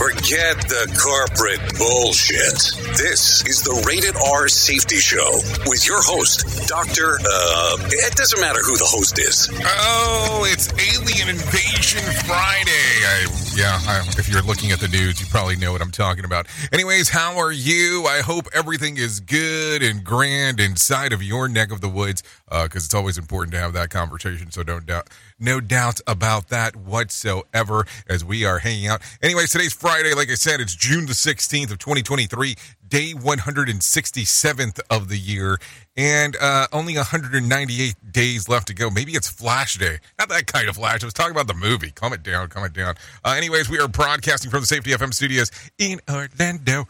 Forget the corporate bullshit. This is the Rated R Safety Show with your host, Dr. Uh, it doesn't matter who the host is. Oh, it's Alien Invasion Friday. I, yeah, I, if you're looking at the news, you probably know what I'm talking about. Anyways, how are you? I hope everything is good and grand inside of your neck of the woods because uh, it's always important to have that conversation. So don't doubt no doubt about that whatsoever as we are hanging out. Anyways, today's Friday. Like I said, it's June the 16th of 2023, day 167th of the year, and uh, only 198 days left to go. Maybe it's Flash Day. Not that kind of Flash. I was talking about the movie. Calm it down, calm it down. Uh, anyways, we are broadcasting from the Safety FM studios in Orlando.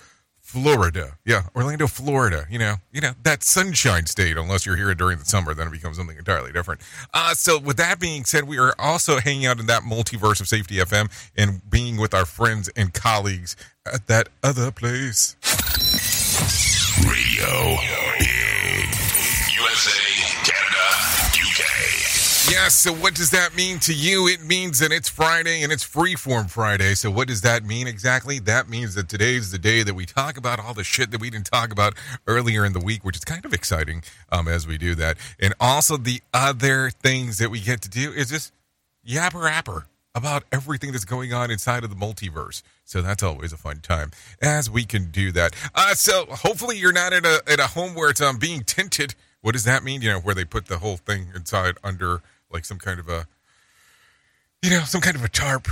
Florida. Yeah, Orlando, Florida. You know, you know that sunshine state. Unless you're here during the summer, then it becomes something entirely different. Uh, so, with that being said, we are also hanging out in that multiverse of Safety FM and being with our friends and colleagues at that other place. Radio USA, Canada, UK. Yes. So, what does that mean to you? It means that it's Friday and it's Freeform Friday. So, what does that mean exactly? That means that today's the day that we talk about all the shit that we didn't talk about earlier in the week, which is kind of exciting um, as we do that. And also, the other things that we get to do is just yapper rapper about everything that's going on inside of the multiverse. So that's always a fun time as we can do that. Uh, so hopefully you're not at a at a home where it's um, being tinted. What does that mean? You know, where they put the whole thing inside under like some kind of a, you know, some kind of a tarp,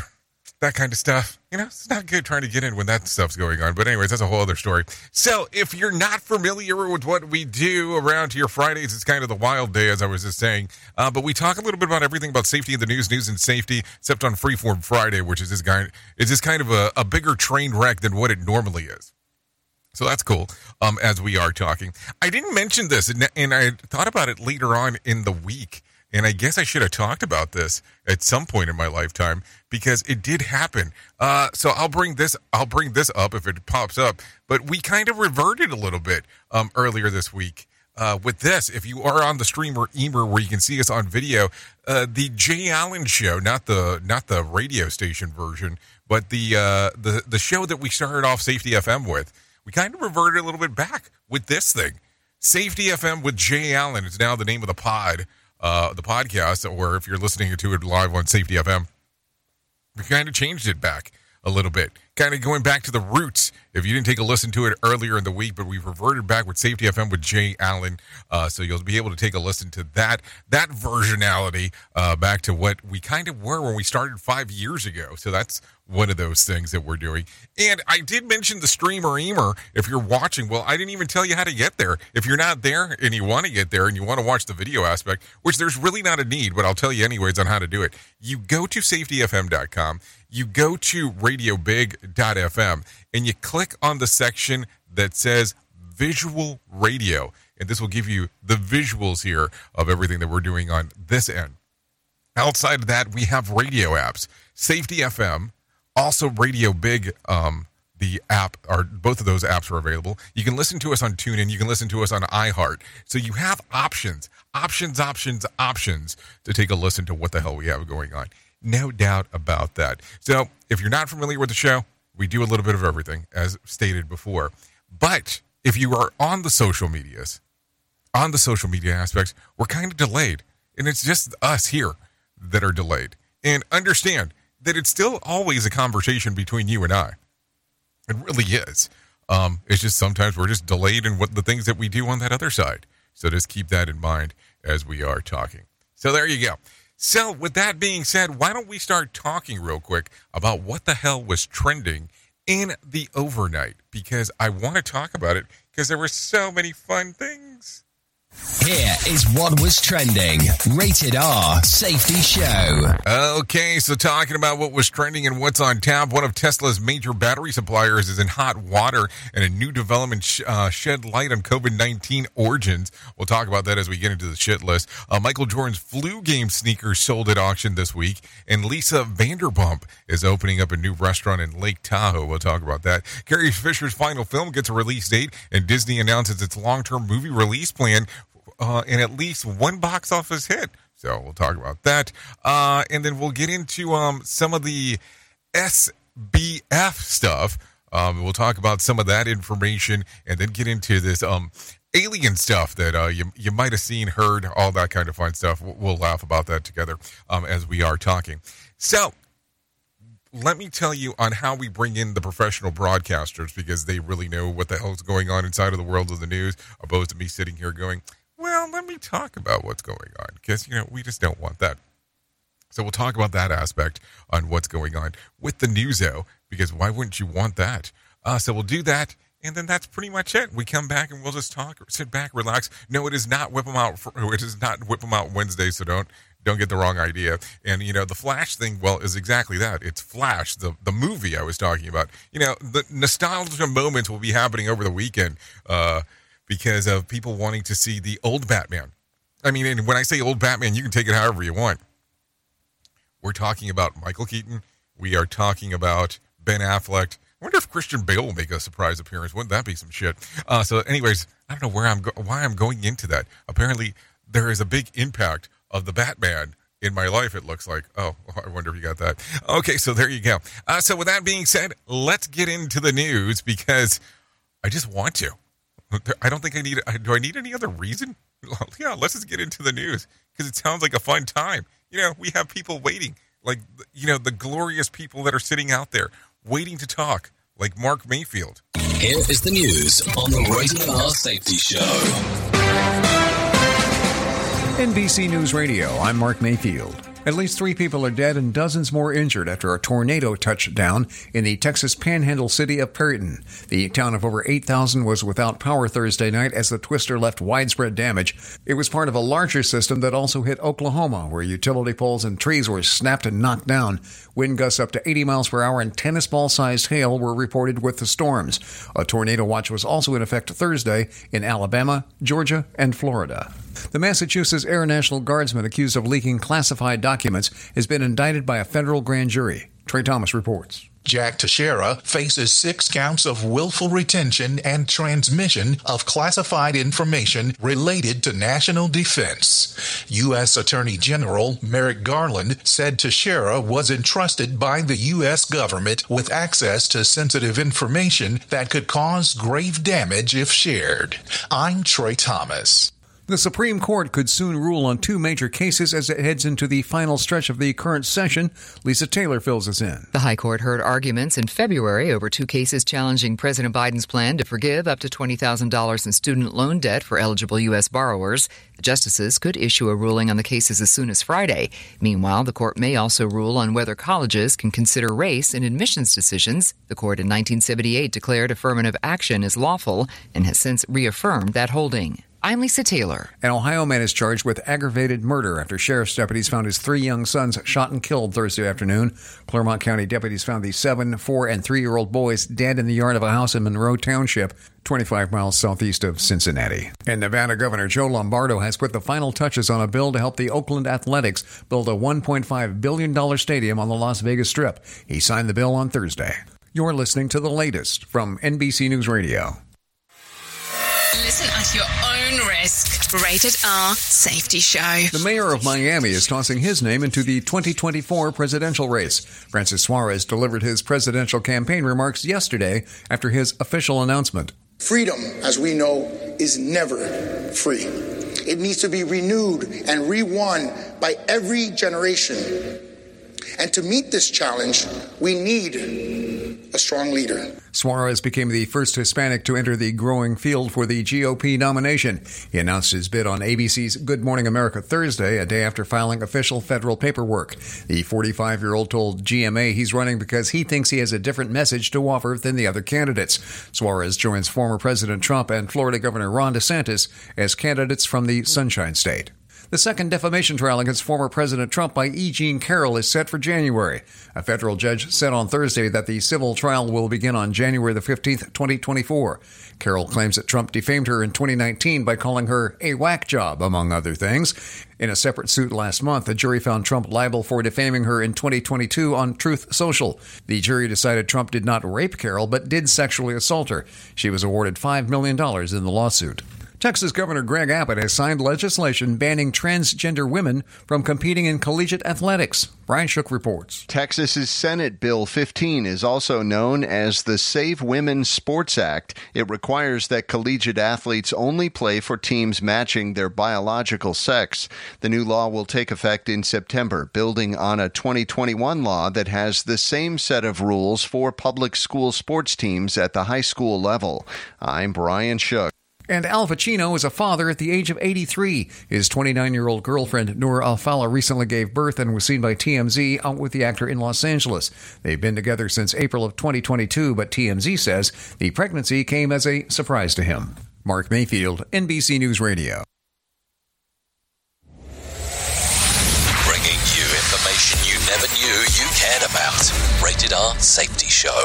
that kind of stuff. You know, it's not good trying to get in when that stuff's going on. But, anyways, that's a whole other story. So, if you're not familiar with what we do around here Fridays, it's kind of the wild day, as I was just saying. Uh, but we talk a little bit about everything about safety in the news, news and safety, except on Freeform Friday, which is this guy is this kind of a, a bigger train wreck than what it normally is. So that's cool. Um, as we are talking, I didn't mention this, and, and I thought about it later on in the week. And I guess I should have talked about this at some point in my lifetime because it did happen. Uh, so I'll bring this. I'll bring this up if it pops up. But we kind of reverted a little bit um, earlier this week. Uh, with this, if you are on the streamer Emer, where you can see us on video, uh, the Jay Allen show, not the not the radio station version, but the uh, the the show that we started off Safety FM with, we kind of reverted a little bit back with this thing. Safety FM with Jay Allen is now the name of the pod uh, the podcast, or if you're listening to it live on Safety FM, we kind of changed it back a little bit kind of going back to the roots. If you didn't take a listen to it earlier in the week, but we've reverted back with Safety FM with Jay Allen, uh, so you'll be able to take a listen to that that versionality uh, back to what we kind of were when we started five years ago. So that's one of those things that we're doing. And I did mention the streamer emer. If you're watching, well, I didn't even tell you how to get there. If you're not there and you want to get there and you want to watch the video aspect, which there's really not a need, but I'll tell you anyways on how to do it. You go to safetyfm.com you go to radiobig.fm and you click on the section that says visual radio. And this will give you the visuals here of everything that we're doing on this end. Outside of that, we have radio apps. Safety FM, also Radio Big, um, the app, or both of those apps are available. You can listen to us on TuneIn. You can listen to us on iHeart. So you have options, options, options, options to take a listen to what the hell we have going on. No doubt about that. So, if you're not familiar with the show, we do a little bit of everything, as stated before. But if you are on the social medias, on the social media aspects, we're kind of delayed. And it's just us here that are delayed. And understand that it's still always a conversation between you and I. It really is. Um, it's just sometimes we're just delayed in what the things that we do on that other side. So just keep that in mind as we are talking. So there you go. So, with that being said, why don't we start talking real quick about what the hell was trending in the overnight? Because I want to talk about it because there were so many fun things. Here is what was trending. Rated R Safety Show. Okay, so talking about what was trending and what's on tap, one of Tesla's major battery suppliers is in hot water, and a new development sh- uh, shed light on COVID 19 origins. We'll talk about that as we get into the shit list. Uh, Michael Jordan's flu game sneakers sold at auction this week, and Lisa Vanderpump is opening up a new restaurant in Lake Tahoe. We'll talk about that. Carrie Fisher's final film gets a release date, and Disney announces its long term movie release plan uh, and at least one box office hit. So we'll talk about that. Uh, and then we'll get into um, some of the SBF stuff. Um, we'll talk about some of that information and then get into this um, alien stuff that uh, you, you might have seen, heard, all that kind of fun stuff. We'll, we'll laugh about that together um, as we are talking. So, let me tell you on how we bring in the professional broadcasters because they really know what the hell is going on inside of the world of the news, opposed to me sitting here going, well, let me talk about what's going on because, you know, we just don't want that. So we'll talk about that aspect on what's going on with the newso because why wouldn't you want that? Uh, so we'll do that. And then that's pretty much it. We come back and we'll just talk, sit back, relax. No, it is not whip them out. For, it is not whip them out Wednesday. So don't don't get the wrong idea. And you know, the Flash thing, well, is exactly that. It's Flash, the the movie I was talking about. You know, the nostalgia moments will be happening over the weekend. Uh, because of people wanting to see the old Batman. I mean, and when I say old Batman, you can take it however you want. We're talking about Michael Keaton. We are talking about Ben Affleck. I wonder if Christian Bale will make a surprise appearance. Wouldn't that be some shit? Uh, so, anyways, I don't know where I'm go- why I'm going into that. Apparently, there is a big impact of the Batman in my life. It looks like. Oh, I wonder if you got that. Okay, so there you go. Uh, so, with that being said, let's get into the news because I just want to. I don't think I need. Do I need any other reason? yeah, let's just get into the news because it sounds like a fun time. You know, we have people waiting, like you know, the glorious people that are sitting out there waiting to talk, like Mark Mayfield. Here is the news on the Rated R Safety Show. NBC News Radio, I'm Mark Mayfield. At least three people are dead and dozens more injured after a tornado touched down in the Texas panhandle city of Perryton. The town of over 8,000 was without power Thursday night as the twister left widespread damage. It was part of a larger system that also hit Oklahoma, where utility poles and trees were snapped and knocked down. Wind gusts up to 80 miles per hour and tennis ball sized hail were reported with the storms. A tornado watch was also in effect Thursday in Alabama, Georgia, and Florida. The Massachusetts Air National Guardsman accused of leaking classified documents has been indicted by a federal grand jury. Trey Thomas reports. Jack Teixeira faces six counts of willful retention and transmission of classified information related to national defense. U.S. Attorney General Merrick Garland said Teixeira was entrusted by the U.S. government with access to sensitive information that could cause grave damage if shared. I'm Trey Thomas. The Supreme Court could soon rule on two major cases as it heads into the final stretch of the current session. Lisa Taylor fills us in. The High Court heard arguments in February over two cases challenging President Biden's plan to forgive up to $20,000 in student loan debt for eligible U.S. borrowers. The justices could issue a ruling on the cases as soon as Friday. Meanwhile, the court may also rule on whether colleges can consider race in admissions decisions. The court in 1978 declared affirmative action as lawful and has since reaffirmed that holding. I'm Lisa Taylor. An Ohio man is charged with aggravated murder after sheriff's deputies found his three young sons shot and killed Thursday afternoon. Clermont County deputies found the seven, four, and three year old boys dead in the yard of a house in Monroe Township, 25 miles southeast of Cincinnati. And Nevada Governor Joe Lombardo has put the final touches on a bill to help the Oakland Athletics build a $1.5 billion stadium on the Las Vegas Strip. He signed the bill on Thursday. You're listening to the latest from NBC News Radio. Listen at your own risk. Rated R Safety Show. The mayor of Miami is tossing his name into the 2024 presidential race. Francis Suarez delivered his presidential campaign remarks yesterday after his official announcement. Freedom, as we know, is never free. It needs to be renewed and rewon by every generation. And to meet this challenge, we need a strong leader. Suarez became the first Hispanic to enter the growing field for the GOP nomination. He announced his bid on ABC's Good Morning America Thursday, a day after filing official federal paperwork. The 45 year old told GMA he's running because he thinks he has a different message to offer than the other candidates. Suarez joins former President Trump and Florida Governor Ron DeSantis as candidates from the Sunshine State. The second defamation trial against former President Trump by E. Jean Carroll is set for January. A federal judge said on Thursday that the civil trial will begin on January the 15th, 2024. Carroll claims that Trump defamed her in 2019 by calling her a whack job, among other things. In a separate suit last month, a jury found Trump liable for defaming her in 2022 on Truth Social. The jury decided Trump did not rape Carroll, but did sexually assault her. She was awarded $5 million in the lawsuit. Texas Governor Greg Abbott has signed legislation banning transgender women from competing in collegiate athletics. Brian Shook reports. Texas's Senate Bill 15 is also known as the Save Women Sports Act. It requires that collegiate athletes only play for teams matching their biological sex. The new law will take effect in September, building on a 2021 law that has the same set of rules for public school sports teams at the high school level. I'm Brian Shook. And Al Pacino is a father at the age of 83. His 29 year old girlfriend, Noor Alfallah, recently gave birth and was seen by TMZ out with the actor in Los Angeles. They've been together since April of 2022, but TMZ says the pregnancy came as a surprise to him. Mark Mayfield, NBC News Radio. Bringing you information you never knew you cared about. Rated R Safety Show.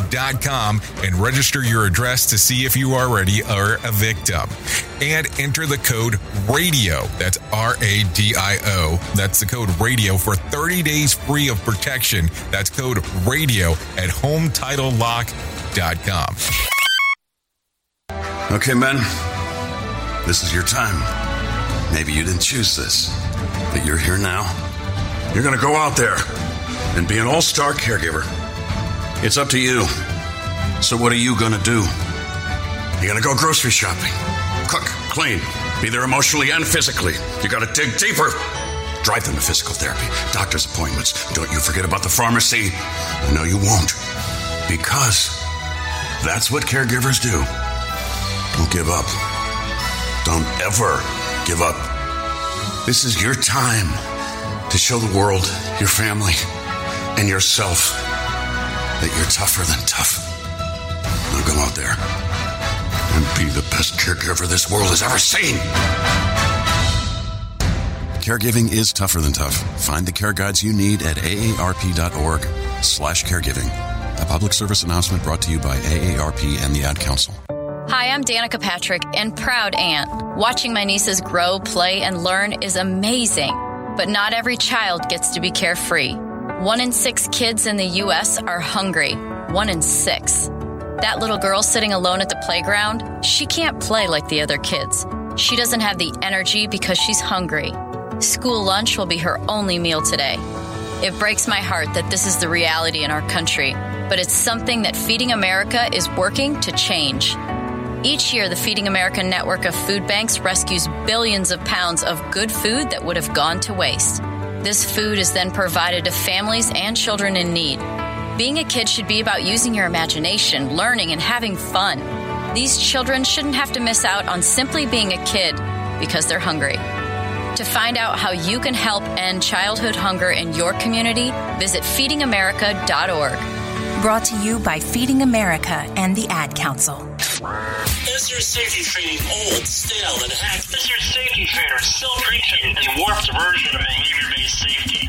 HometitleLock.com and register your address to see if you already are a victim. And enter the code RADIO. That's R A D I O. That's the code RADIO for 30 days free of protection. That's code RADIO at HometitleLock.com. Okay, men, this is your time. Maybe you didn't choose this, but you're here now. You're going to go out there and be an all star caregiver. It's up to you. So, what are you going to do? You're gonna go grocery shopping, cook, clean, be there emotionally and physically. You gotta dig deeper. Drive them to physical therapy, doctor's appointments. Don't you forget about the pharmacy. No, you won't. Because that's what caregivers do. Don't give up. Don't ever give up. This is your time to show the world, your family, and yourself that you're tougher than tough. Now go out there and be the best caregiver this world has ever seen. Caregiving is tougher than tough. Find the care guides you need at aarp.org slash caregiving. A public service announcement brought to you by AARP and the Ad Council. Hi, I'm Danica Patrick and proud aunt. Watching my nieces grow, play, and learn is amazing. But not every child gets to be carefree. One in six kids in the U.S. are hungry. One in six. That little girl sitting alone at the playground, she can't play like the other kids. She doesn't have the energy because she's hungry. School lunch will be her only meal today. It breaks my heart that this is the reality in our country, but it's something that Feeding America is working to change. Each year, the Feeding America network of food banks rescues billions of pounds of good food that would have gone to waste. This food is then provided to families and children in need. Being a kid should be about using your imagination, learning, and having fun. These children shouldn't have to miss out on simply being a kid because they're hungry. To find out how you can help end childhood hunger in your community, visit feedingamerica.org. Brought to you by Feeding America and the Ad Council. Is your safety training old, stale, and hacked? Is your safety trainer still preaching a warped version of behavior-based safety?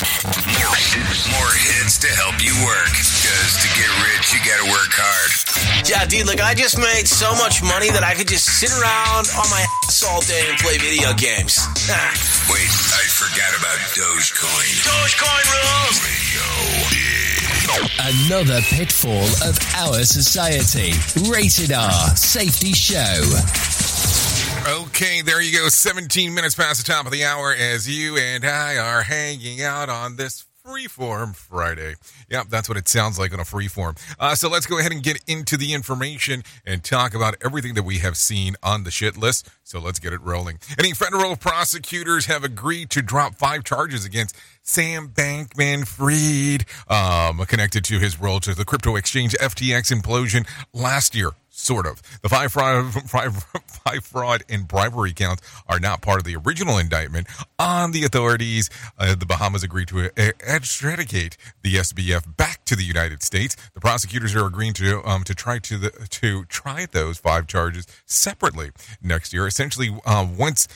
More, more hits to help you work. Because to get rich, you gotta work hard. Yeah, dude, look, I just made so much money that I could just sit around on my ass all day and play video games. Wait, I forgot about Dogecoin. Dogecoin rules! Another pitfall of our society. Rated R Safety Show. Okay, there you go. 17 minutes past the top of the hour as you and I are hanging out on this freeform Friday. Yep, that's what it sounds like on a freeform. Uh, so let's go ahead and get into the information and talk about everything that we have seen on the shit list. So let's get it rolling. Any federal prosecutors have agreed to drop five charges against Sam Bankman Fried, um, connected to his role to the crypto exchange FTX implosion last year. Sort of. The five fraud, five, five fraud and bribery counts are not part of the original indictment. On the authorities, uh, the Bahamas agreed to uh, extradite the SBF back to the United States. The prosecutors are agreeing to um, to try to the, to try those five charges separately next year. Essentially, uh, once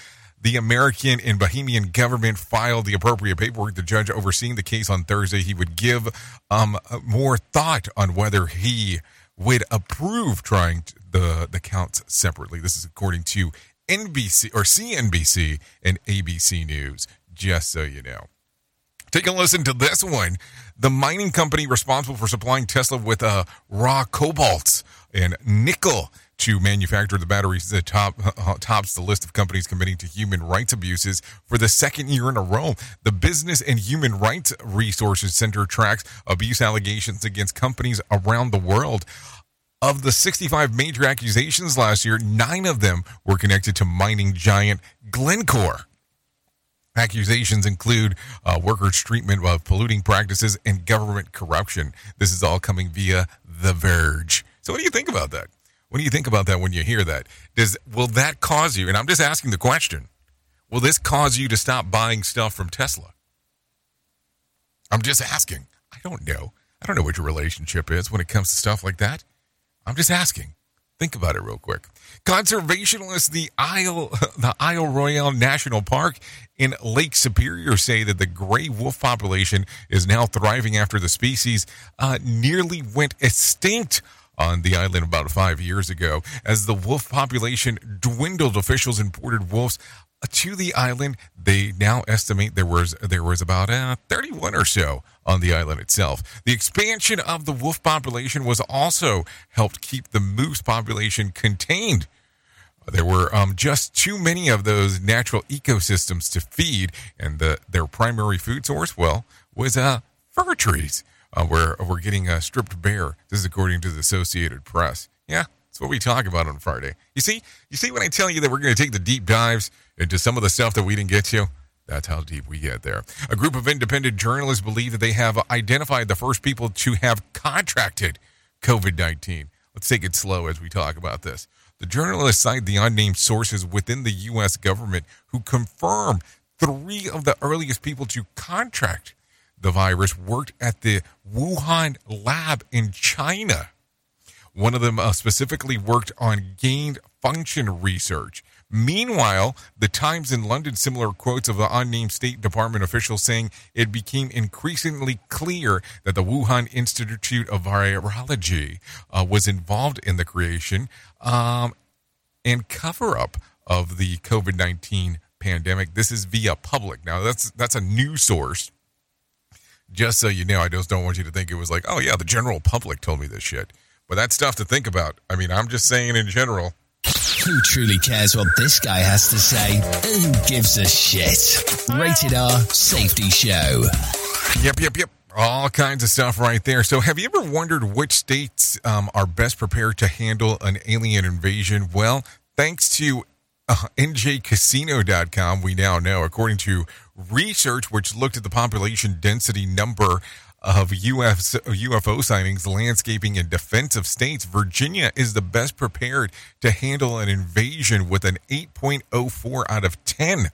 the American and Bahamian government filed the appropriate paperwork. The judge overseeing the case on Thursday, he would give um, more thought on whether he would approve trying the the counts separately. This is according to NBC or CNBC and ABC News. Just so you know. Take a listen to this one. The mining company responsible for supplying Tesla with uh, raw cobalt and nickel to manufacture the batteries that top, uh, tops the list of companies committing to human rights abuses for the second year in a row. The Business and Human Rights Resources Center tracks abuse allegations against companies around the world. Of the 65 major accusations last year, nine of them were connected to mining giant Glencore. Accusations include uh, workers' treatment of polluting practices and government corruption. This is all coming via The Verge. So, what do you think about that? What do you think about that when you hear that? Does will that cause you? And I'm just asking the question: Will this cause you to stop buying stuff from Tesla? I'm just asking. I don't know. I don't know what your relationship is when it comes to stuff like that. I'm just asking. Think about it real quick. Conservationists, the Isle, the Isle Royale National Park in Lake Superior say that the gray wolf population is now thriving after the species uh, nearly went extinct on the island about five years ago. As the wolf population dwindled, officials imported wolves to the island. They now estimate there was there was about uh, 31 or so on the island itself. The expansion of the wolf population was also helped keep the moose population contained. There were um, just too many of those natural ecosystems to feed, and the, their primary food source, well, was uh, fir trees, uh, where we're getting uh, stripped bare. This is according to the Associated Press. Yeah, that's what we talk about on Friday. You see, you see when I tell you that we're going to take the deep dives into some of the stuff that we didn't get to. That's how deep we get there. A group of independent journalists believe that they have identified the first people to have contracted COVID 19. Let's take it slow as we talk about this. The journalists cite the unnamed sources within the U.S. government who confirm three of the earliest people to contract the virus worked at the Wuhan lab in China. One of them uh, specifically worked on gain function research. Meanwhile, the Times in London similar quotes of the unnamed State Department official saying it became increasingly clear that the Wuhan Institute of Virology uh, was involved in the creation um, and cover up of the COVID 19 pandemic. This is via public. Now, that's, that's a news source. Just so you know, I just don't want you to think it was like, oh, yeah, the general public told me this shit. But that's stuff to think about. I mean, I'm just saying in general. Who truly cares what this guy has to say? Who gives a shit? Rated R Safety Show. Yep, yep, yep. All kinds of stuff right there. So, have you ever wondered which states um, are best prepared to handle an alien invasion? Well, thanks to uh, NJCasino.com, we now know, according to research which looked at the population density number of UFO, UFO sightings, landscaping, and defensive states, Virginia is the best prepared to handle an invasion with an 8.04 out of 10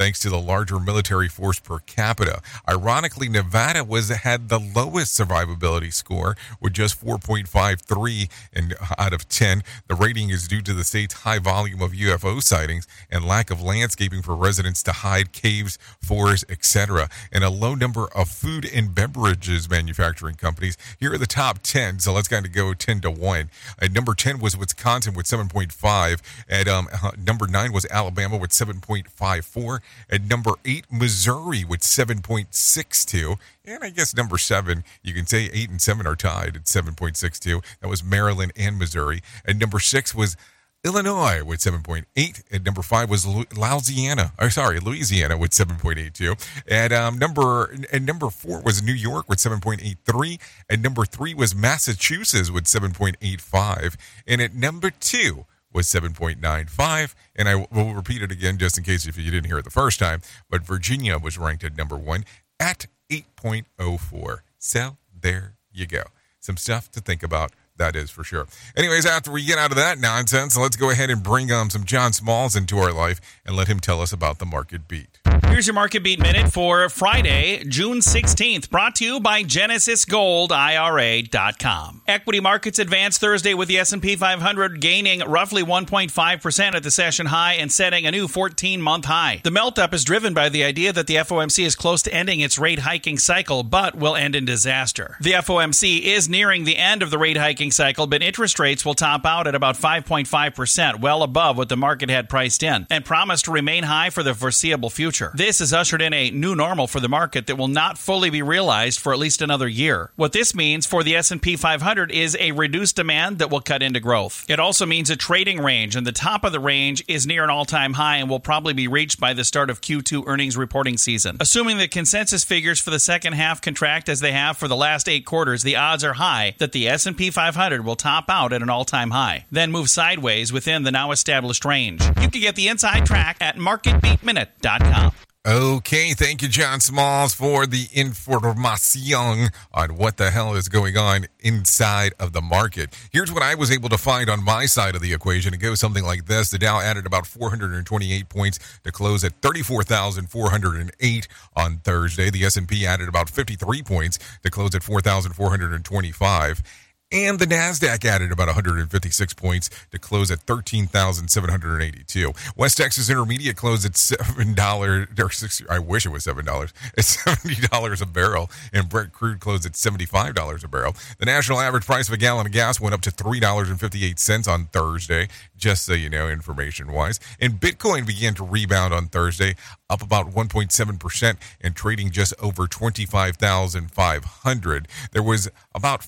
thanks to the larger military force per capita. Ironically, Nevada was had the lowest survivability score with just 4.53 and out of 10. The rating is due to the state's high volume of UFO sightings and lack of landscaping for residents to hide, caves, forests, etc., and a low number of food and beverages manufacturing companies. Here are the top 10. So let's kind of go 10 to 1. At number 10 was Wisconsin with 7.5. At um, number 9 was Alabama with 7.54. At number eight, Missouri with 7.62. And I guess number seven, you can say eight and seven are tied at 7.62. That was Maryland and Missouri. And number six was Illinois with 7.8. At number five was Louisiana. Or sorry, Louisiana with 7.82. And um, number and number four was New York with 7.83. And number three was Massachusetts with 7.85. And at number two was 7.95. And I will repeat it again just in case if you didn't hear it the first time. But Virginia was ranked at number one at 8.04. So there you go. Some stuff to think about. That is for sure. Anyways, after we get out of that nonsense, let's go ahead and bring um, some John Smalls into our life and let him tell us about the market beat. Here's your market beat minute for Friday, June 16th, brought to you by GenesisGoldIRA.com. Equity markets advanced Thursday with the S&P 500 gaining roughly 1.5% at the session high and setting a new 14-month high. The melt-up is driven by the idea that the FOMC is close to ending its rate hiking cycle, but will end in disaster. The FOMC is nearing the end of the rate hiking cycle, but interest rates will top out at about 5.5%, well above what the market had priced in, and promise to remain high for the foreseeable future. This has ushered in a new normal for the market that will not fully be realized for at least another year. What this means for the S&P 500 is a reduced demand that will cut into growth. It also means a trading range, and the top of the range is near an all-time high and will probably be reached by the start of Q2 earnings reporting season. Assuming the consensus figures for the second half contract as they have for the last 8 quarters, the odds are high that the S&P 500 will top out at an all-time high, then move sideways within the now established range. You can get the inside track at marketbeatminute.com. Okay, thank you, John Smalls, for the information on what the hell is going on inside of the market. Here's what I was able to find on my side of the equation. It goes something like this: the Dow added about 428 points to close at 34,408 on Thursday. The S&P added about 53 points to close at 4,425. And the NASDAQ added about 156 points to close at 13,782. West Texas Intermediate closed at $7, or 60, I wish it was $7. It's $70 a barrel. And Brent crude closed at $75 a barrel. The national average price of a gallon of gas went up to $3.58 on Thursday, just so you know, information wise. And Bitcoin began to rebound on Thursday, up about 1.7% and trading just over 25,500. There was about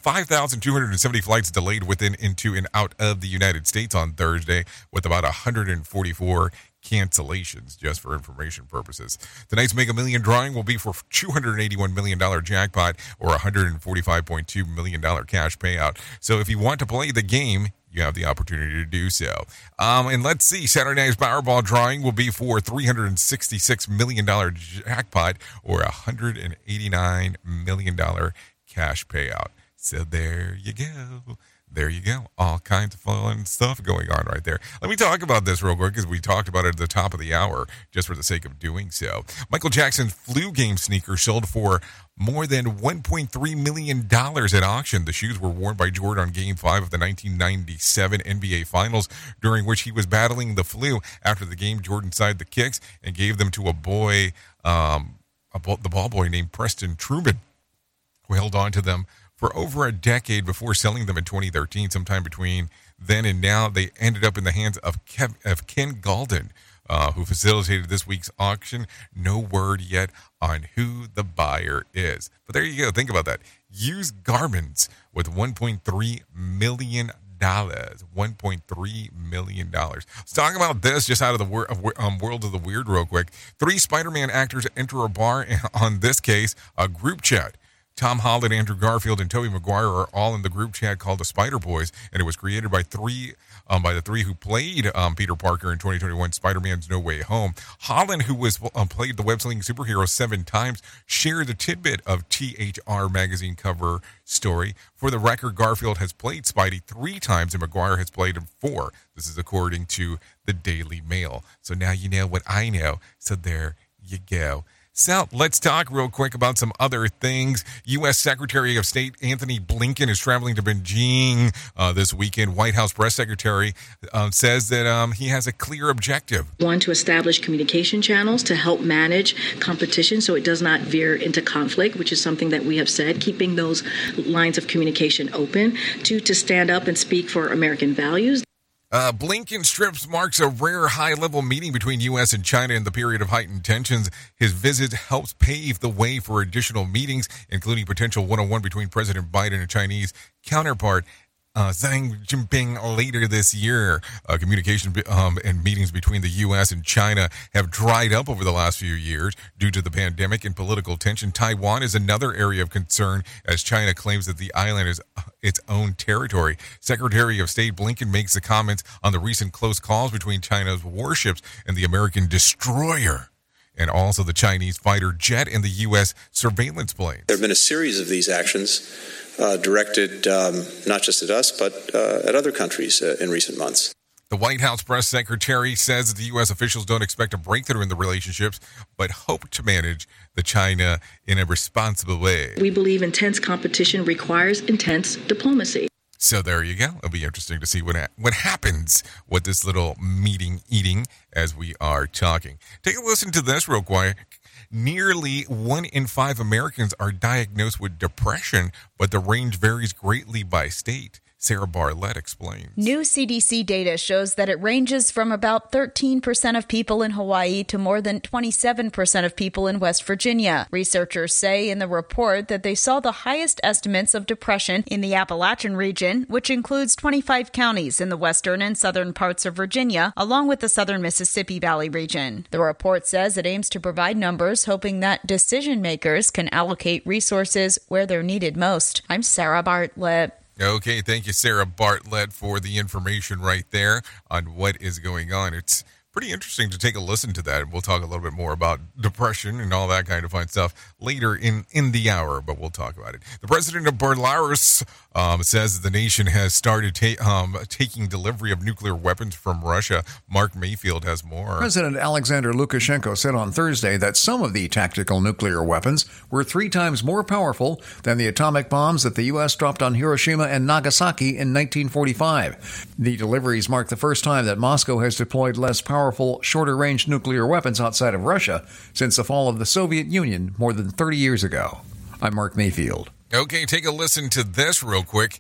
5,270 flights delayed within, into, and out of the United States on Thursday, with about 144 cancellations just for information purposes. Tonight's Mega Million drawing will be for $281 million jackpot or $145.2 million cash payout. So if you want to play the game, you have the opportunity to do so. Um, and let's see, Saturday night's Powerball drawing will be for $366 million jackpot or $189 million cash payout. So there you go. There you go. All kinds of fun stuff going on right there. Let me talk about this real quick because we talked about it at the top of the hour just for the sake of doing so. Michael Jackson's flu game sneaker sold for more than $1.3 million at auction. The shoes were worn by Jordan on Game 5 of the 1997 NBA Finals, during which he was battling the flu. After the game, Jordan signed the kicks and gave them to a boy, um, a, the ball boy named Preston Truman, who held on to them for over a decade before selling them in 2013. Sometime between then and now, they ended up in the hands of, Kev, of Ken Goldin, uh, who facilitated this week's auction. No word yet on who the buyer is. But there you go. Think about that. Used garments with 1.3 million dollars, 1.3 million dollars. Let's talk about this just out of the wor- um, world of the weird, real quick. Three Spider-Man actors enter a bar on this case, a group chat. Tom Holland, Andrew Garfield, and Tobey Maguire are all in the group chat called the Spider Boys, and it was created by three um, by the three who played um, Peter Parker in 2021 Spider-Man's No Way Home. Holland, who was um, played the web-slinging superhero seven times, shared the tidbit of THR magazine cover story. For the record, Garfield has played Spidey three times, and Maguire has played him four. This is according to the Daily Mail. So now you know what I know. So there you go. So let's talk real quick about some other things. U.S. Secretary of State Antony Blinken is traveling to Beijing uh, this weekend. White House press secretary uh, says that um, he has a clear objective. One, to establish communication channels to help manage competition so it does not veer into conflict, which is something that we have said, keeping those lines of communication open. Two, to stand up and speak for American values. Uh, Blinken strips marks a rare high level meeting between U.S. and China in the period of heightened tensions. His visit helps pave the way for additional meetings, including potential one on one between President Biden and Chinese counterpart uh, Xi Jinping later this year. Uh, communication um, and meetings between the U.S. and China have dried up over the last few years due to the pandemic and political tension. Taiwan is another area of concern as China claims that the island is uh, its own territory. Secretary of State Blinken makes the comments on the recent close calls between China's warships and the American destroyer and also the Chinese fighter jet and the U.S. surveillance plane. There have been a series of these actions uh, directed um, not just at us, but uh, at other countries uh, in recent months. The White House press secretary says that the U.S. officials don't expect a breakthrough in the relationships, but hope to manage the China in a responsible way. We believe intense competition requires intense diplomacy. So there you go. It'll be interesting to see what ha- what happens with this little meeting eating as we are talking. Take a listen to this real quick. Nearly one in five Americans are diagnosed with depression, but the range varies greatly by state. Sarah Bartlett explains. New CDC data shows that it ranges from about 13% of people in Hawaii to more than 27% of people in West Virginia. Researchers say in the report that they saw the highest estimates of depression in the Appalachian region, which includes 25 counties in the western and southern parts of Virginia, along with the southern Mississippi Valley region. The report says it aims to provide numbers, hoping that decision makers can allocate resources where they're needed most. I'm Sarah Bartlett. Okay, thank you, Sarah Bartlett, for the information right there on what is going on. It's pretty interesting to take a listen to that. We'll talk a little bit more about depression and all that kind of fun stuff later in, in the hour, but we'll talk about it. The president of Belarus um, says the nation has started ta- um, taking delivery of nuclear weapons from Russia. Mark Mayfield has more. President Alexander Lukashenko said on Thursday that some of the tactical nuclear weapons were three times more powerful than the atomic bombs that the U.S. dropped on Hiroshima and Nagasaki in 1945. The deliveries mark the first time that Moscow has deployed less powerful, shorter range nuclear weapons outside of Russia since the fall of the Soviet Union more than 30 years ago. I'm Mark Mayfield. Okay, take a listen to this real quick.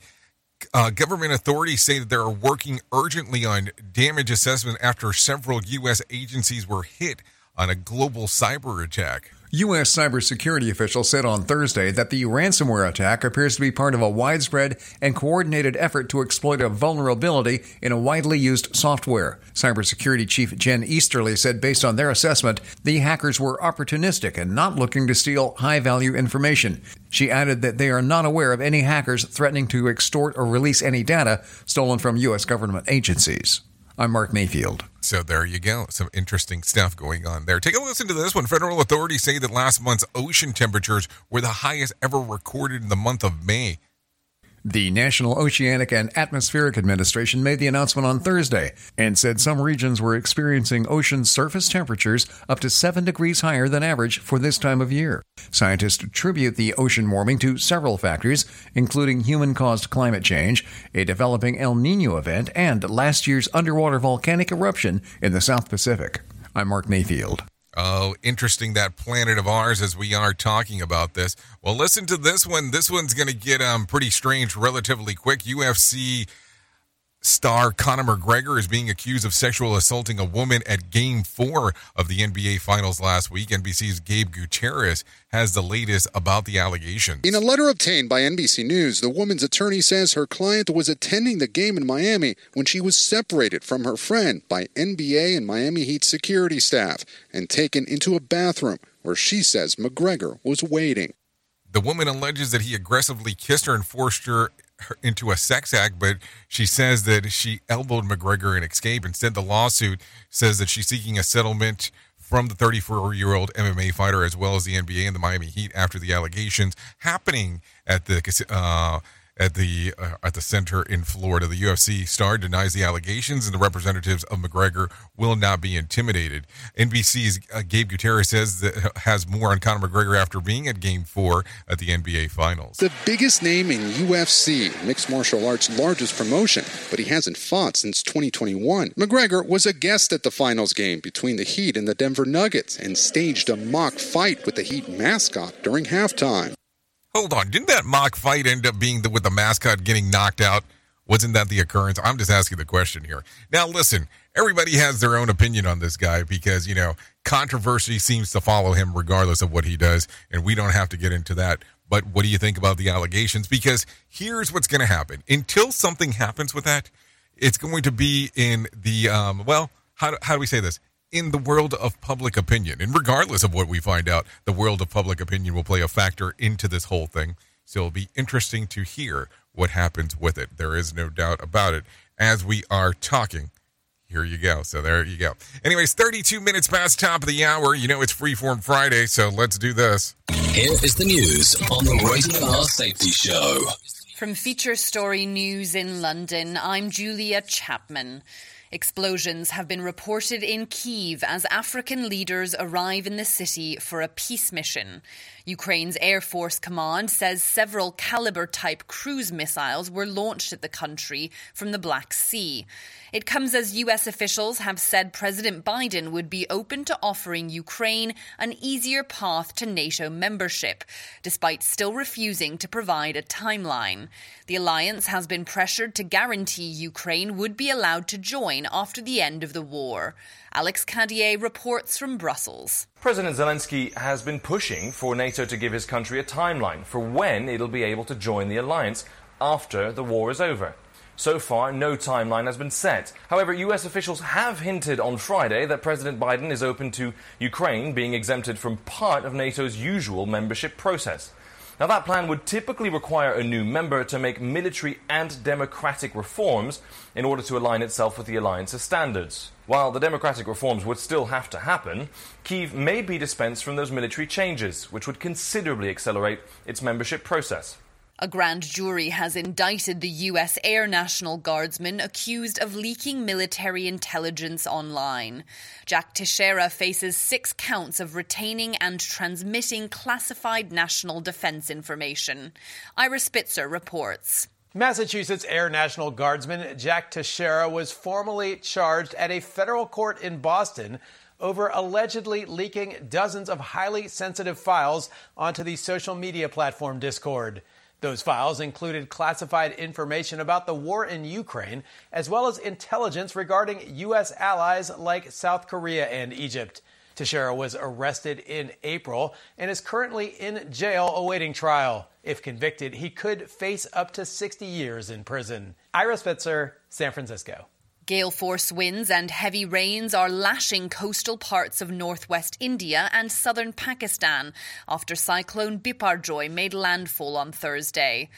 Uh, government authorities say that they're working urgently on damage assessment after several U.S. agencies were hit on a global cyber attack. U.S. cybersecurity officials said on Thursday that the ransomware attack appears to be part of a widespread and coordinated effort to exploit a vulnerability in a widely used software. Cybersecurity Chief Jen Easterly said, based on their assessment, the hackers were opportunistic and not looking to steal high value information. She added that they are not aware of any hackers threatening to extort or release any data stolen from U.S. government agencies. I'm Mark Mayfield. So there you go. Some interesting stuff going on there. Take a listen to this one. Federal authorities say that last month's ocean temperatures were the highest ever recorded in the month of May. The National Oceanic and Atmospheric Administration made the announcement on Thursday and said some regions were experiencing ocean surface temperatures up to 7 degrees higher than average for this time of year. Scientists attribute the ocean warming to several factors, including human caused climate change, a developing El Nino event, and last year's underwater volcanic eruption in the South Pacific. I'm Mark Mayfield. Oh, interesting that planet of ours as we are talking about this. Well, listen to this one. This one's going to get um pretty strange relatively quick. UFC star Conor McGregor is being accused of sexual assaulting a woman at game 4 of the NBA finals last week. NBC's Gabe Gutierrez has the latest about the allegations. In a letter obtained by NBC News, the woman's attorney says her client was attending the game in Miami when she was separated from her friend by NBA and Miami Heat security staff and taken into a bathroom where she says McGregor was waiting. The woman alleges that he aggressively kissed her and forced her into a sex act, but she says that she elbowed McGregor and escaped. Instead, the lawsuit says that she's seeking a settlement from the 34 year old MMA fighter as well as the NBA and the Miami Heat after the allegations happening at the uh, at the uh, at the center in Florida. The UFC star denies the allegations, and the representatives of McGregor will not be intimidated. NBC's uh, Gabe Gutierrez says that has more on Conor McGregor after being at Game Four at the NBA Finals. The biggest name in UFC, mixed martial arts' largest promotion, but he hasn't fought since 2021. McGregor was a guest at the finals game between the Heat and the Denver Nuggets and staged a mock fight with the Heat mascot during halftime. Hold on, didn't that mock fight end up being the, with the mascot getting knocked out? Wasn't that the occurrence? I'm just asking the question here. Now, listen, everybody has their own opinion on this guy because, you know, controversy seems to follow him regardless of what he does, and we don't have to get into that. But what do you think about the allegations? Because here's what's going to happen. Until something happens with that, it's going to be in the, um, well, how how do we say this? In the world of public opinion. And regardless of what we find out, the world of public opinion will play a factor into this whole thing. So it'll be interesting to hear what happens with it. There is no doubt about it. As we are talking, here you go. So there you go. Anyways, 32 minutes past top of the hour. You know it's Freeform Friday, so let's do this. Here is the news on the Rated R Safety Show. From Feature Story News in London, I'm Julia Chapman. Explosions have been reported in Kiev as African leaders arrive in the city for a peace mission. Ukraine's Air Force Command says several Kalibr type cruise missiles were launched at the country from the Black Sea. It comes as U.S. officials have said President Biden would be open to offering Ukraine an easier path to NATO membership, despite still refusing to provide a timeline. The alliance has been pressured to guarantee Ukraine would be allowed to join after the end of the war. Alex Cadier reports from Brussels. President Zelensky has been pushing for NATO to give his country a timeline for when it'll be able to join the alliance after the war is over. So far, no timeline has been set. However, US officials have hinted on Friday that President Biden is open to Ukraine being exempted from part of NATO's usual membership process. Now, that plan would typically require a new member to make military and democratic reforms in order to align itself with the alliance's standards. While the democratic reforms would still have to happen, Kiev may be dispensed from those military changes, which would considerably accelerate its membership process. A grand jury has indicted the U.S. Air National Guardsman accused of leaking military intelligence online. Jack Teixeira faces six counts of retaining and transmitting classified national defense information. Ira Spitzer reports. Massachusetts Air National Guardsman Jack Teixeira was formally charged at a federal court in Boston over allegedly leaking dozens of highly sensitive files onto the social media platform Discord. Those files included classified information about the war in Ukraine, as well as intelligence regarding U.S. allies like South Korea and Egypt. Teixeira was arrested in April and is currently in jail awaiting trial. If convicted, he could face up to 60 years in prison. Ira Spitzer, San Francisco. Gale force winds and heavy rains are lashing coastal parts of northwest India and southern Pakistan after cyclone Biparjoy made landfall on Thursday.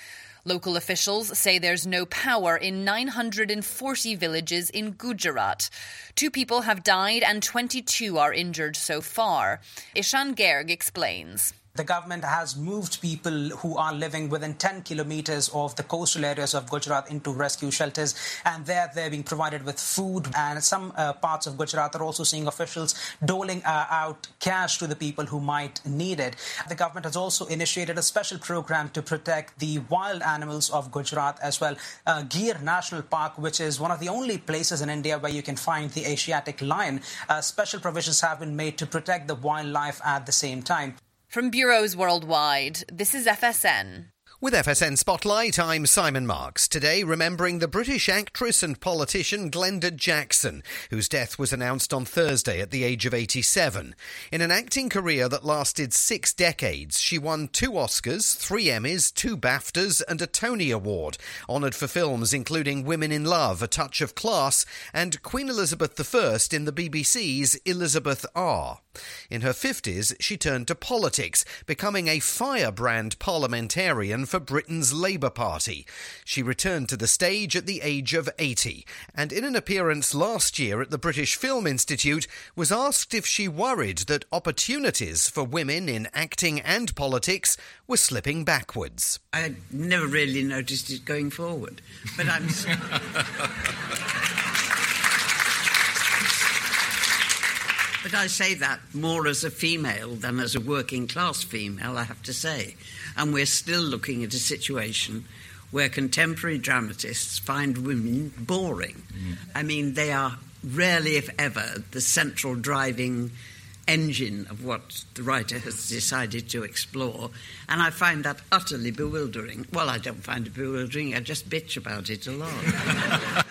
Local officials say there's no power in 940 villages in Gujarat. Two people have died and 22 are injured so far. Ishan Garg explains. The government has moved people who are living within 10 kilometers of the coastal areas of Gujarat into rescue shelters, and there they're being provided with food. And some uh, parts of Gujarat are also seeing officials doling uh, out cash to the people who might need it. The government has also initiated a special program to protect the wild animals of Gujarat as well. Uh, Gir National Park, which is one of the only places in India where you can find the Asiatic lion, uh, special provisions have been made to protect the wildlife at the same time. From bureaus worldwide, this is FSN. With FSN Spotlight, I'm Simon Marks. Today, remembering the British actress and politician Glenda Jackson, whose death was announced on Thursday at the age of 87. In an acting career that lasted six decades, she won two Oscars, three Emmys, two BAFTAs, and a Tony Award, honoured for films including Women in Love, A Touch of Class, and Queen Elizabeth I in the BBC's Elizabeth R. In her 50s, she turned to politics, becoming a firebrand parliamentarian for Britain's Labour Party. She returned to the stage at the age of 80, and in an appearance last year at the British Film Institute, was asked if she worried that opportunities for women in acting and politics were slipping backwards. I never really noticed it going forward, but I'm. But I say that more as a female than as a working class female, I have to say. And we're still looking at a situation where contemporary dramatists find women boring. Mm. I mean, they are rarely, if ever, the central driving engine of what the writer has decided to explore. And I find that utterly bewildering. Well, I don't find it bewildering, I just bitch about it a lot.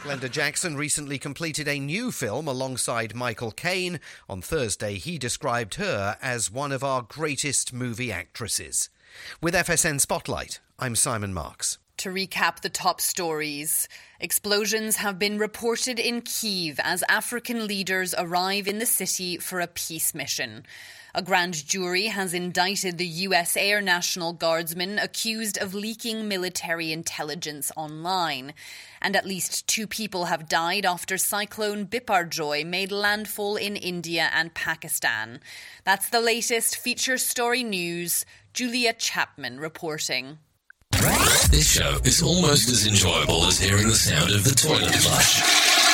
Glenda Jackson recently completed a new film alongside Michael Caine. On Thursday, he described her as one of our greatest movie actresses. With FSN Spotlight, I'm Simon Marks. To recap the top stories, explosions have been reported in Kiev as African leaders arrive in the city for a peace mission. A grand jury has indicted the US Air National Guardsman accused of leaking military intelligence online. And at least two people have died after Cyclone Biparjoy made landfall in India and Pakistan. That's the latest feature story news. Julia Chapman reporting. This show is almost as enjoyable as hearing the sound of the toilet flush.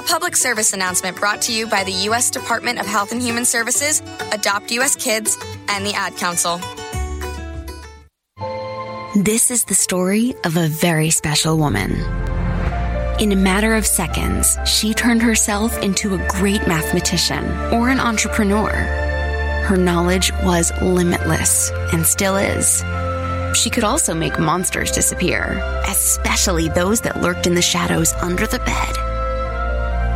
A public service announcement brought to you by the U.S. Department of Health and Human Services, Adopt U.S. Kids, and the Ad Council. This is the story of a very special woman. In a matter of seconds, she turned herself into a great mathematician or an entrepreneur. Her knowledge was limitless and still is. She could also make monsters disappear, especially those that lurked in the shadows under the bed.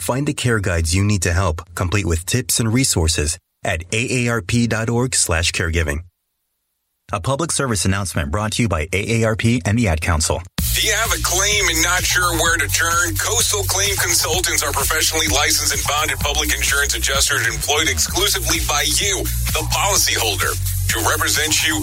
Find the care guides you need to help, complete with tips and resources at aarp.org/caregiving. A public service announcement brought to you by AARP and the Ad Council. Do you have a claim and not sure where to turn? Coastal Claim Consultants are professionally licensed and bonded public insurance adjusters employed exclusively by you, the policyholder, to represent you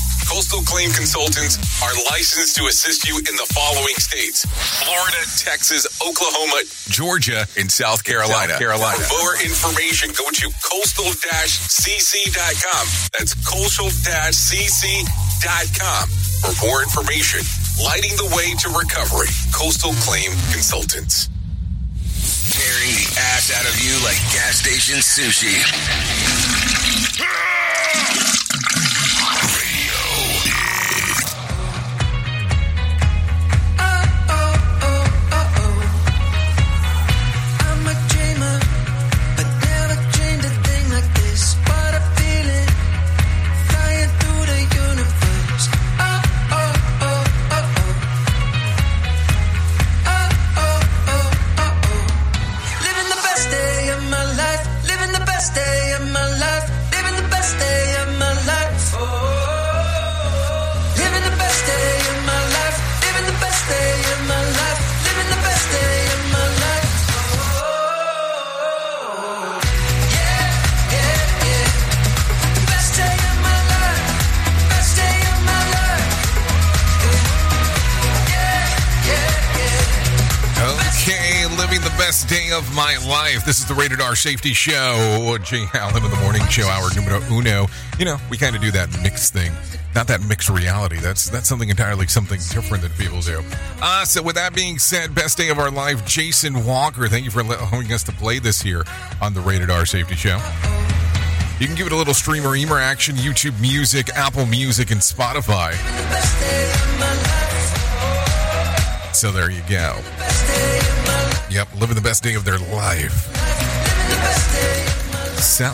Coastal Claim Consultants are licensed to assist you in the following states Florida, Texas, Oklahoma, Georgia, and South Carolina. South Carolina. For more information, go to coastal cc.com. That's coastal cc.com. For more information, lighting the way to recovery. Coastal Claim Consultants. Tearing the ass out of you like gas station sushi. Best day of my life. This is the Rated R Safety Show. Jay Allen in the morning show, hour numero uno. You know, we kind of do that mixed thing. Not that mixed reality. That's that's something entirely something different that people do. Uh, so with that being said, best day of our life, Jason Walker. Thank you for allowing us to play this here on the Rated R Safety Show. You can give it a little streamer emer action, YouTube Music, Apple Music, and Spotify. So there you go. Yep, living the best day of their life. So,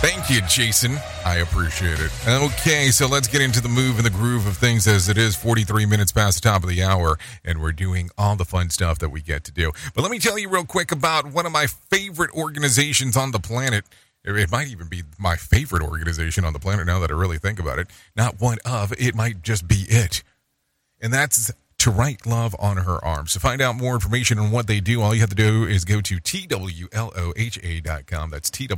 thank you, Jason. I appreciate it. Okay, so let's get into the move and the groove of things as it is 43 minutes past the top of the hour, and we're doing all the fun stuff that we get to do. But let me tell you real quick about one of my favorite organizations on the planet. It might even be my favorite organization on the planet now that I really think about it. Not one of, it might just be it. And that's to write love on her arms. To find out more information on what they do, all you have to do is go to twloha.com. That's twloha.com.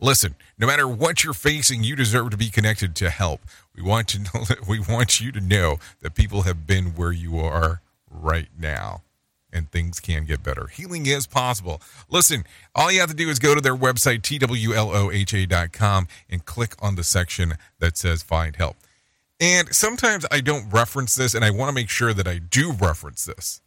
Listen, no matter what you're facing, you deserve to be connected to help. We want to know, we want you to know that people have been where you are right now and things can get better. Healing is possible. Listen, all you have to do is go to their website twloha.com and click on the section that says find help. And sometimes I don't reference this, and I want to make sure that I do reference this.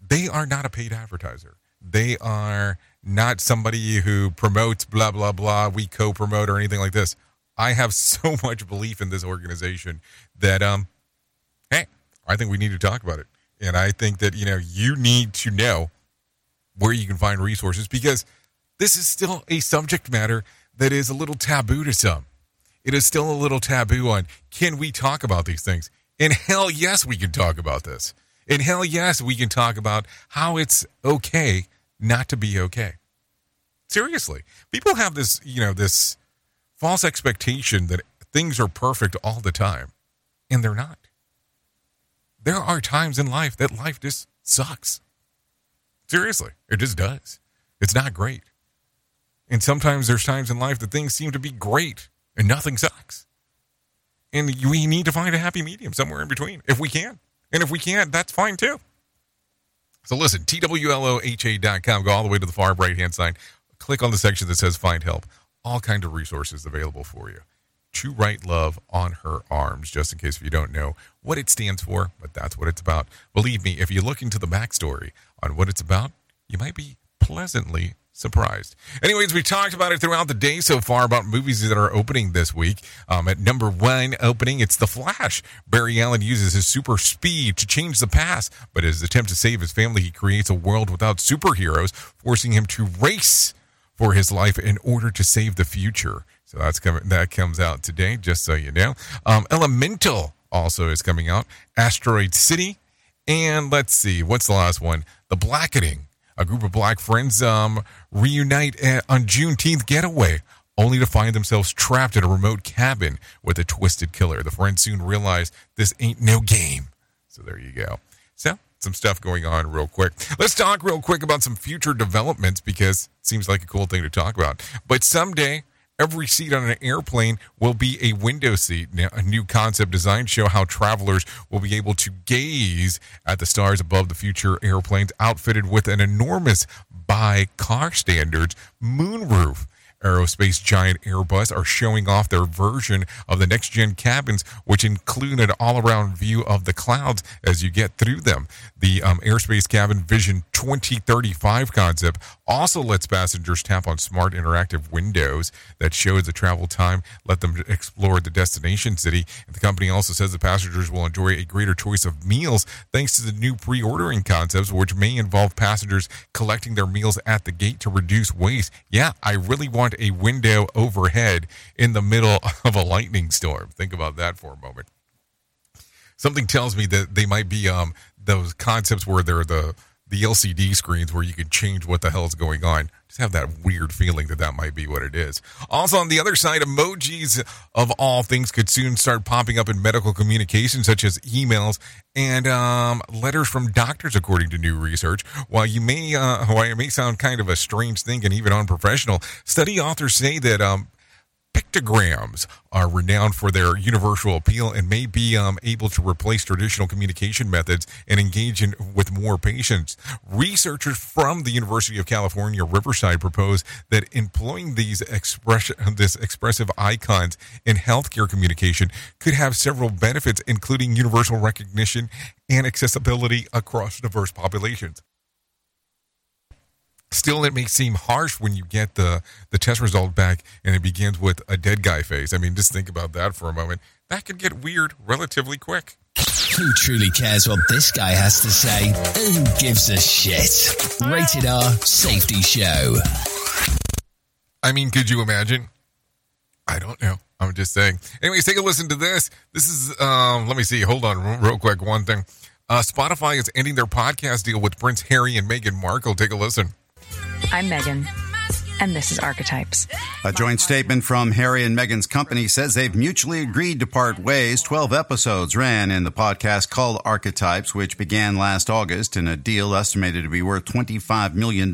They are not a paid advertiser. They are not somebody who promotes blah, blah, blah. We co promote or anything like this. I have so much belief in this organization that, um, hey, I think we need to talk about it. And I think that, you know, you need to know where you can find resources because this is still a subject matter that is a little taboo to some it is still a little taboo on can we talk about these things? And hell yes, we can talk about this. And hell yes, we can talk about how it's okay not to be okay. Seriously, people have this, you know, this false expectation that things are perfect all the time, and they're not. There are times in life that life just sucks. Seriously, it just does. It's not great. And sometimes there's times in life that things seem to be great and nothing sucks. And we need to find a happy medium somewhere in between if we can. And if we can't, that's fine too. So listen, twloha.com, go all the way to the far right hand side, click on the section that says find help. All kind of resources available for you. To write love on her arms, just in case if you don't know what it stands for, but that's what it's about. Believe me, if you look into the backstory on what it's about, you might be pleasantly surprised. Anyways, we talked about it throughout the day so far about movies that are opening this week. Um, at number one opening, it's The Flash. Barry Allen uses his super speed to change the past, but his attempt to save his family, he creates a world without superheroes, forcing him to race for his life in order to save the future. So that's coming. That comes out today, just so you know. Um, Elemental also is coming out. Asteroid City, and let's see, what's the last one? The Blackening a group of black friends um, reunite on Juneteenth getaway, only to find themselves trapped in a remote cabin with a twisted killer. The friends soon realize this ain't no game. So there you go. So some stuff going on real quick. Let's talk real quick about some future developments because it seems like a cool thing to talk about. But someday Every seat on an airplane will be a window seat. Now, a new concept design show how travelers will be able to gaze at the stars above the future airplanes outfitted with an enormous, by car standards, moonroof. Aerospace giant Airbus are showing off their version of the next gen cabins, which include an all around view of the clouds as you get through them. The um, Airspace Cabin Vision 2035 concept also lets passengers tap on smart interactive windows that show the travel time, let them explore the destination city. And the company also says the passengers will enjoy a greater choice of meals thanks to the new pre ordering concepts, which may involve passengers collecting their meals at the gate to reduce waste. Yeah, I really want a window overhead in the middle of a lightning storm. Think about that for a moment. Something tells me that they might be um, those concepts where they're the the LCD screens where you can change what the hell is going on. Just have that weird feeling that that might be what it is. Also, on the other side, emojis of all things could soon start popping up in medical communication, such as emails and um, letters from doctors, according to new research. While you may, uh, while it may sound kind of a strange thing and even unprofessional, study authors say that um, pictograms are renowned for their universal appeal and may be um, able to replace traditional communication methods and engage in with more patients. Researchers from the University of California, Riverside, propose that employing these expression, this expressive icons in healthcare communication could have several benefits, including universal recognition and accessibility across diverse populations. Still, it may seem harsh when you get the, the test result back and it begins with a dead guy face. I mean, just think about that for a moment. That could get weird relatively quick. Who truly cares what this guy has to say? Who gives a shit? Rated R Safety Show. I mean, could you imagine? I don't know. I'm just saying. Anyways, take a listen to this. This is, um, let me see. Hold on real quick. One thing. Uh, Spotify is ending their podcast deal with Prince Harry and Meghan Markle. Take a listen. I'm Meghan, and this is Archetypes. A joint statement from Harry and Meghan's company says they've mutually agreed to part ways. 12 episodes ran in the podcast called Archetypes, which began last August in a deal estimated to be worth $25 million.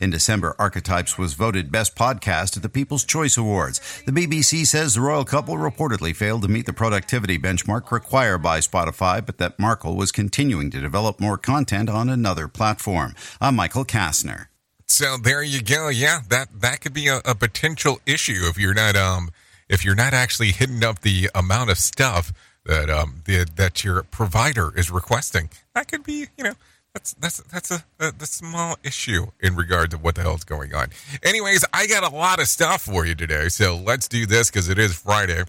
In December, Archetypes was voted Best Podcast at the People's Choice Awards. The BBC says the royal couple reportedly failed to meet the productivity benchmark required by Spotify, but that Markle was continuing to develop more content on another platform. I'm Michael Kastner. So there you go. Yeah, that that could be a, a, potential issue if you're not um if you're not actually hitting up the amount of stuff that um the, that your provider is requesting. That could be you know that's that's that's a, a, small issue in regard to what the hell is going on. Anyways, I got a lot of stuff for you today, so let's do this because it is Friday.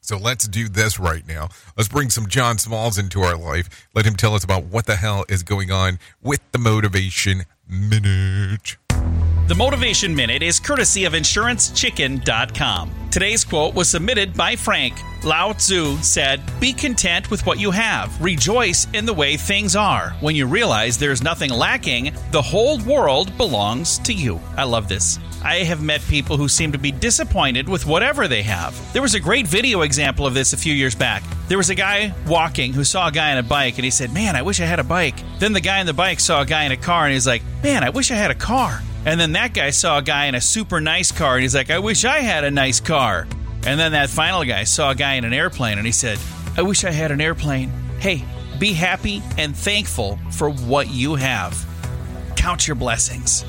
So let's do this right now. Let's bring some John Smalls into our life. Let him tell us about what the hell is going on with the motivation minute. The Motivation Minute is courtesy of InsuranceChicken.com. Today's quote was submitted by Frank. Lao Tzu said, Be content with what you have. Rejoice in the way things are. When you realize there's nothing lacking, the whole world belongs to you. I love this. I have met people who seem to be disappointed with whatever they have. There was a great video example of this a few years back. There was a guy walking who saw a guy on a bike and he said, Man, I wish I had a bike. Then the guy on the bike saw a guy in a car and he's like, Man, I wish I had a car. And then that guy saw a guy in a super nice car and he's like, I wish I had a nice car. And then that final guy saw a guy in an airplane and he said, I wish I had an airplane. Hey, be happy and thankful for what you have. Count your blessings.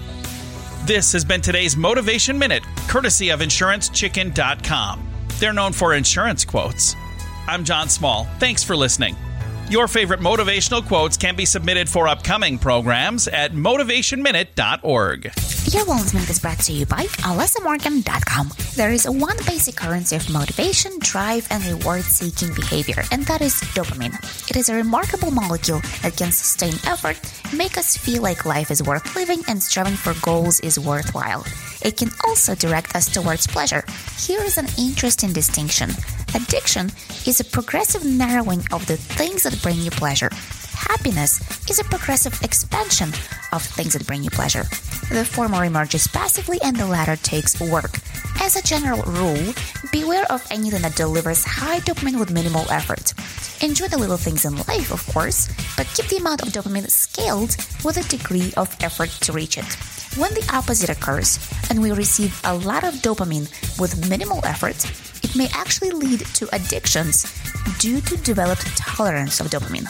This has been today's Motivation Minute, courtesy of InsuranceChicken.com. They're known for insurance quotes. I'm John Small. Thanks for listening. Your favorite motivational quotes can be submitted for upcoming programs at motivationminute.org. Your Wellness Minute is brought to you by AlessaMorgan.com. There is one basic currency of motivation, drive, and reward seeking behavior, and that is dopamine. It is a remarkable molecule that can sustain effort, make us feel like life is worth living, and striving for goals is worthwhile. It can also direct us towards pleasure. Here is an interesting distinction. Addiction is a progressive narrowing of the things that bring you pleasure. Happiness is a progressive expansion of things that bring you pleasure. The former emerges passively and the latter takes work. As a general rule, beware of anything that delivers high dopamine with minimal effort. Enjoy the little things in life, of course, but keep the amount of dopamine scaled with a degree of effort to reach it. When the opposite occurs and we receive a lot of dopamine with minimal effort, it may actually lead to addictions due to developed tolerance of dopamine.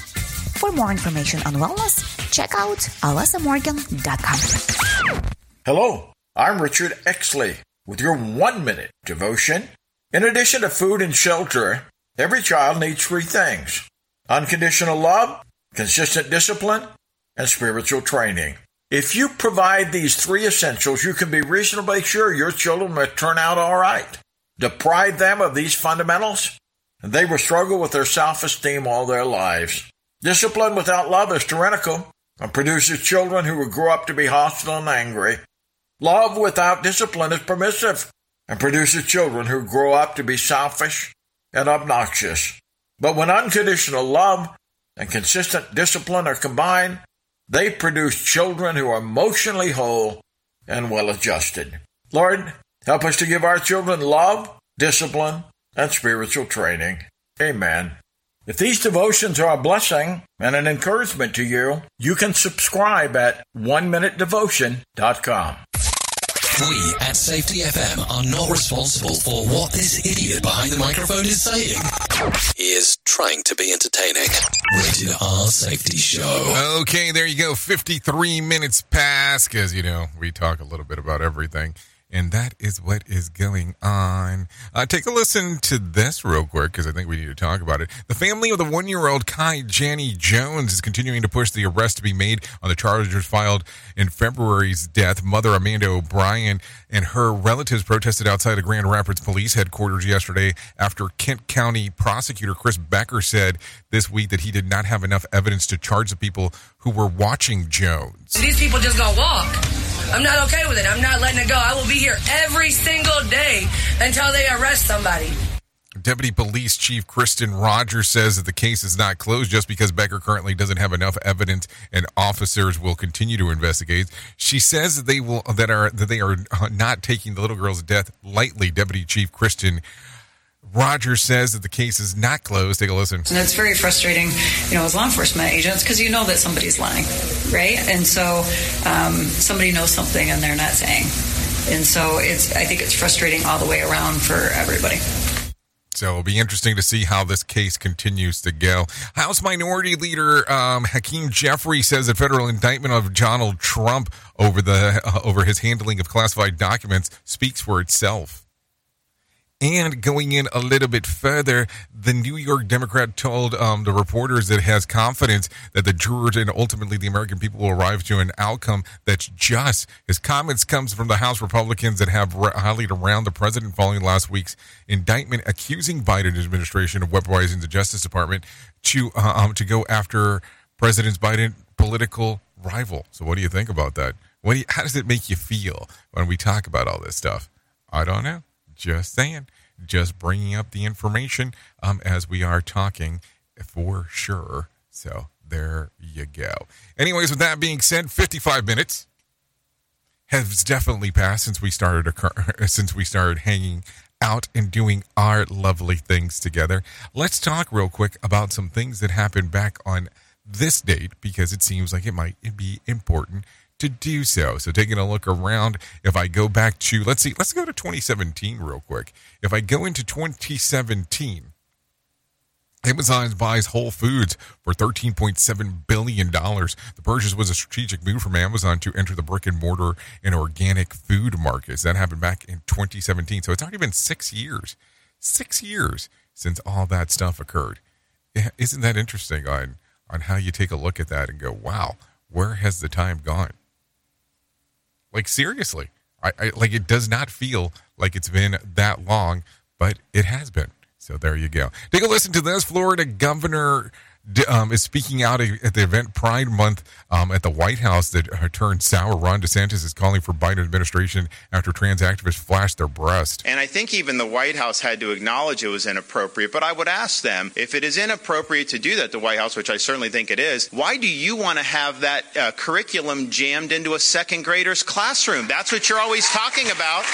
For more information on wellness, check out alessamorgan.com. Hello, I'm Richard Exley with your one minute devotion. In addition to food and shelter, every child needs three things unconditional love, consistent discipline, and spiritual training. If you provide these three essentials, you can be reasonably sure your children will turn out all right. Deprive them of these fundamentals, and they will struggle with their self esteem all their lives. Discipline without love is tyrannical and produces children who will grow up to be hostile and angry. Love without discipline is permissive and produces children who grow up to be selfish and obnoxious. But when unconditional love and consistent discipline are combined, they produce children who are emotionally whole and well adjusted. Lord, help us to give our children love, discipline, and spiritual training. Amen. If these devotions are a blessing and an encouragement to you, you can subscribe at one minutedevotion.com. We at Safety FM are not responsible for what this idiot behind the microphone is saying. He is trying to be entertaining. Rated R Safety Show. Okay, there you go. 53 minutes past because, you know, we talk a little bit about everything. And that is what is going on. Uh, take a listen to this real quick because I think we need to talk about it. The family of the one year old Kai Janney Jones is continuing to push the arrest to be made on the charges filed in February's death. Mother Amanda O'Brien and her relatives protested outside of Grand Rapids Police headquarters yesterday after Kent County prosecutor Chris Becker said this week that he did not have enough evidence to charge the people who were watching Jones. These people just gonna walk. I'm not okay with it. I'm not letting it go. I will be here every single day until they arrest somebody. Deputy Police Chief Kristen Rogers says that the case is not closed just because Becker currently doesn't have enough evidence and officers will continue to investigate. She says that they will that are that they are not taking the little girl's death lightly. Deputy Chief Kristen Rogers says that the case is not closed. Take a listen. And it's very frustrating, you know, as law enforcement agents because you know that somebody's lying, right? And so um, somebody knows something and they're not saying. And so it's, I think it's frustrating all the way around for everybody. So it'll be interesting to see how this case continues to go. House Minority Leader um, Hakeem Jeffrey says a federal indictment of Donald Trump over the uh, over his handling of classified documents speaks for itself. And going in a little bit further, the New York Democrat told um, the reporters that has confidence that the jurors and ultimately the American people will arrive to an outcome that's just. His comments comes from the House Republicans that have rallied around the president following last week's indictment accusing Biden administration of weaponizing the Justice Department to uh, um, to go after President Biden political rival. So, what do you think about that? What do you, how does it make you feel when we talk about all this stuff? I don't know. Just saying. Just bringing up the information um, as we are talking for sure. So there you go. Anyways, with that being said, 55 minutes has definitely passed since we started occur- since we started hanging out and doing our lovely things together. Let's talk real quick about some things that happened back on this date because it seems like it might be important to do so. So taking a look around, if I go back to let's see, let's go to 2017 real quick. If I go into 2017, Amazon buys Whole Foods for $13.7 billion. The purchase was a strategic move from Amazon to enter the brick and mortar and organic food markets. That happened back in 2017. So it's already been six years, six years since all that stuff occurred. Isn't that interesting on, on how you take a look at that and go, wow, where has the time gone? Like seriously, I, I like it does not feel like it's been that long, but it has been. So there you go. Take a listen to this. Florida Governor um, is speaking out at the event Pride Month um, at the White House that turned sour. Ron DeSantis is calling for Biden administration after trans activists flashed their breast. And I think even the White House had to acknowledge it was inappropriate. But I would ask them if it is inappropriate to do that, the White House, which I certainly think it is, why do you want to have that uh, curriculum jammed into a second grader's classroom? That's what you're always talking about.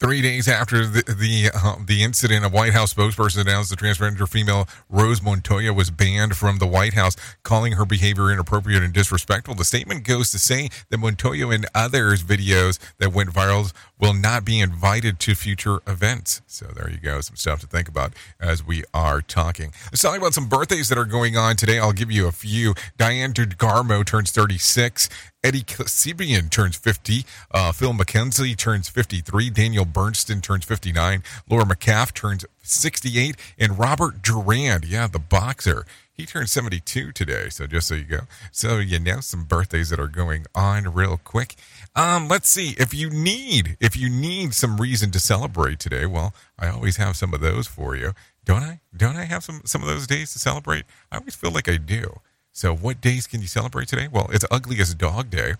Three days after the the, uh, the incident, a White House spokesperson announced the transgender female Rose Montoya was banned from the White House, calling her behavior inappropriate and disrespectful. The statement goes to say that Montoya and others' videos that went viral will not be invited to future events. So there you go, some stuff to think about as we are talking. Let's talk about some birthdays that are going on today. I'll give you a few. Diane DeGarmo turns 36. Eddie Kassibian turns 50. Uh, Phil Mickelson turns 53. Daniel Bernstein turns 59. Laura McCaff turns 68. And Robert Durand, yeah, the boxer, he turned 72 today. So just so you go. So you know some birthdays that are going on real quick. Um, let's see. If you need, if you need some reason to celebrate today, well, I always have some of those for you. Don't I? Don't I have some, some of those days to celebrate? I always feel like I do. So, what days can you celebrate today? Well, it's Ugliest Dog Day.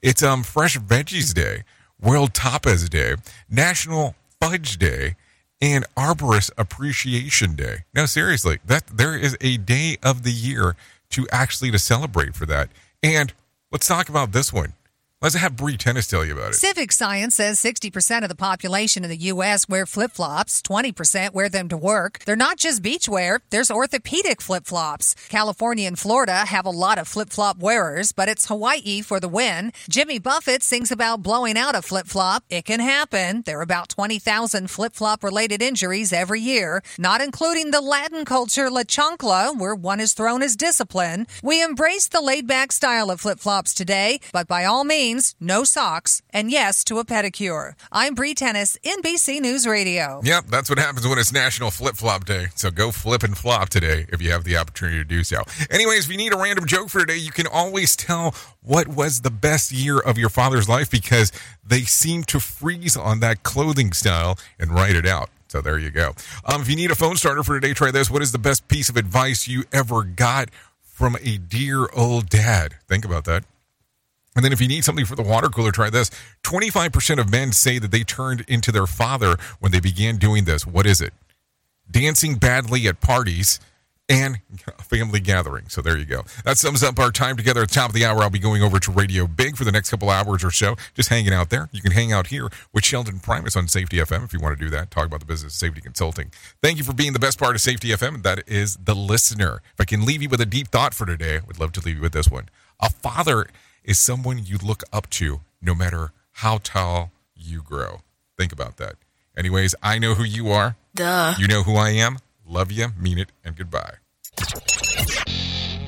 It's um Fresh Veggies Day, World Tapas Day, National Fudge Day, and Arborist Appreciation Day. Now, seriously, that there is a day of the year to actually to celebrate for that. And let's talk about this one. Let's have Bree Tennis tell you about it. Civic Science says 60% of the population in the U.S. wear flip flops, 20% wear them to work. They're not just beachwear, there's orthopedic flip flops. California and Florida have a lot of flip flop wearers, but it's Hawaii for the win. Jimmy Buffett sings about blowing out a flip flop. It can happen. There are about 20,000 flip flop related injuries every year, not including the Latin culture La Chancla, where one is thrown as discipline. We embrace the laid back style of flip flops today, but by all means, no socks, and yes to a pedicure. I'm Bree Tennis, NBC News Radio. Yep, that's what happens when it's National Flip Flop Day. So go flip and flop today if you have the opportunity to do so. Anyways, if you need a random joke for today, you can always tell what was the best year of your father's life because they seem to freeze on that clothing style and write it out. So there you go. Um, if you need a phone starter for today, try this. What is the best piece of advice you ever got from a dear old dad? Think about that. And then if you need something for the water cooler, try this. 25% of men say that they turned into their father when they began doing this. What is it? Dancing badly at parties and family gathering. So there you go. That sums up our time together at the top of the hour. I'll be going over to Radio Big for the next couple hours or so, just hanging out there. You can hang out here with Sheldon Primus on Safety FM if you want to do that. Talk about the business of safety consulting. Thank you for being the best part of Safety FM, that is the listener. If I can leave you with a deep thought for today, I would love to leave you with this one. A father is someone you look up to no matter how tall you grow. Think about that. Anyways, I know who you are. Duh. You know who I am. Love you, mean it, and goodbye.